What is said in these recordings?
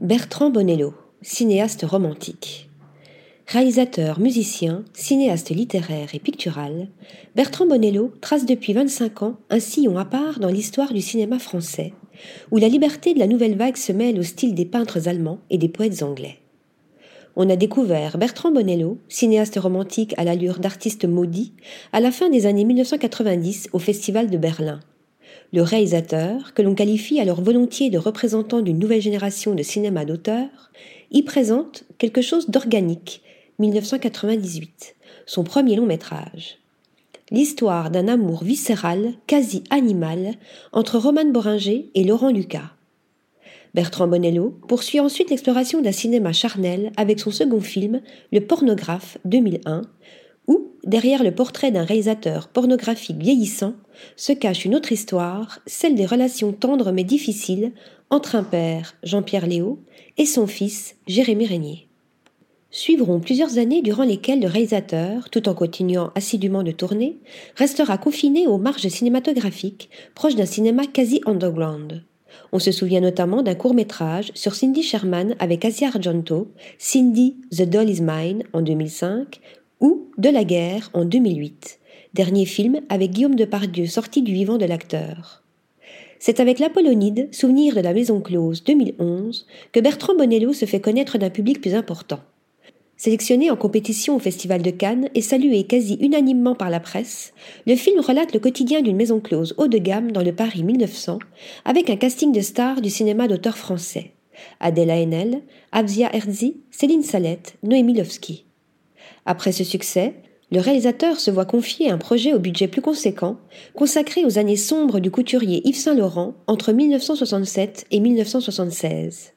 Bertrand Bonello, cinéaste romantique. Réalisateur, musicien, cinéaste littéraire et pictural, Bertrand Bonello trace depuis 25 ans un sillon à part dans l'histoire du cinéma français, où la liberté de la nouvelle vague se mêle au style des peintres allemands et des poètes anglais. On a découvert Bertrand Bonello, cinéaste romantique à l'allure d'artiste maudit, à la fin des années 1990 au Festival de Berlin, le réalisateur, que l'on qualifie alors volontiers de représentant d'une nouvelle génération de cinéma d'auteur, y présente quelque chose d'organique, 1998, son premier long métrage. L'histoire d'un amour viscéral, quasi animal, entre Romane Boringer et Laurent Lucas. Bertrand Bonello poursuit ensuite l'exploration d'un cinéma charnel avec son second film, Le Pornographe 2001, où, derrière le portrait d'un réalisateur pornographique vieillissant, se cache une autre histoire, celle des relations tendres mais difficiles entre un père, Jean-Pierre Léo, et son fils, Jérémy Régnier. Suivront plusieurs années durant lesquelles le réalisateur, tout en continuant assidûment de tourner, restera confiné aux marges cinématographiques, proche d'un cinéma quasi underground. On se souvient notamment d'un court métrage sur Cindy Sherman avec Asia Argento, Cindy The Doll Is Mine en 2005, ou De la guerre en 2008, dernier film avec Guillaume Depardieu sorti du vivant de l'acteur. C'est avec l'Apollonide, souvenir de la Maison Close 2011, que Bertrand Bonello se fait connaître d'un public plus important. Sélectionné en compétition au Festival de Cannes et salué quasi unanimement par la presse, le film relate le quotidien d'une maison close haut de gamme dans le Paris 1900, avec un casting de stars du cinéma d'auteur français. Adèle Haenel, Abzia Herzi, Céline Salette, Noémie Lovski. Après ce succès, le réalisateur se voit confier un projet au budget plus conséquent, consacré aux années sombres du couturier Yves Saint-Laurent entre 1967 et 1976.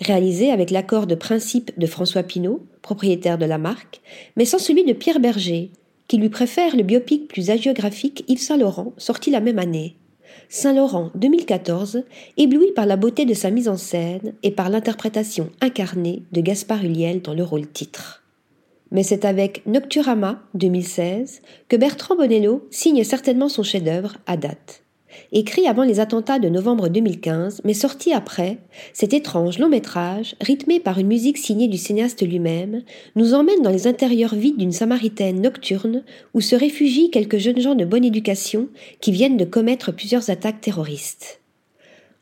Réalisé avec l'accord de principe de François Pinault, propriétaire de la marque, mais sans celui de Pierre Berger, qui lui préfère le biopic plus hagiographique Yves Saint-Laurent, sorti la même année. Saint-Laurent 2014, ébloui par la beauté de sa mise en scène et par l'interprétation incarnée de Gaspard Huliel dans le rôle titre. Mais c'est avec Nocturama 2016 que Bertrand Bonello signe certainement son chef-d'œuvre à date. Écrit avant les attentats de novembre 2015, mais sorti après, cet étrange long métrage, rythmé par une musique signée du cinéaste lui-même, nous emmène dans les intérieurs vides d'une samaritaine nocturne où se réfugient quelques jeunes gens de bonne éducation qui viennent de commettre plusieurs attaques terroristes.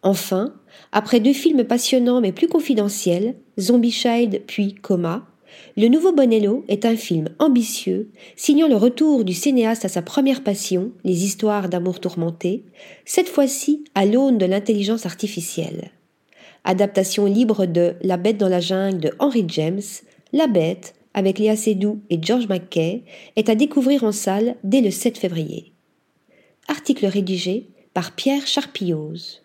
Enfin, après deux films passionnants mais plus confidentiels, Zombie Child puis Coma, le Nouveau Bonello est un film ambitieux, signant le retour du cinéaste à sa première passion, les histoires d'amour tourmenté, cette fois-ci à l'aune de l'intelligence artificielle. Adaptation libre de La bête dans la jungle de Henry James, La bête, avec Léa Seydoux et George McKay, est à découvrir en salle dès le 7 février. Article rédigé par Pierre Charpillose.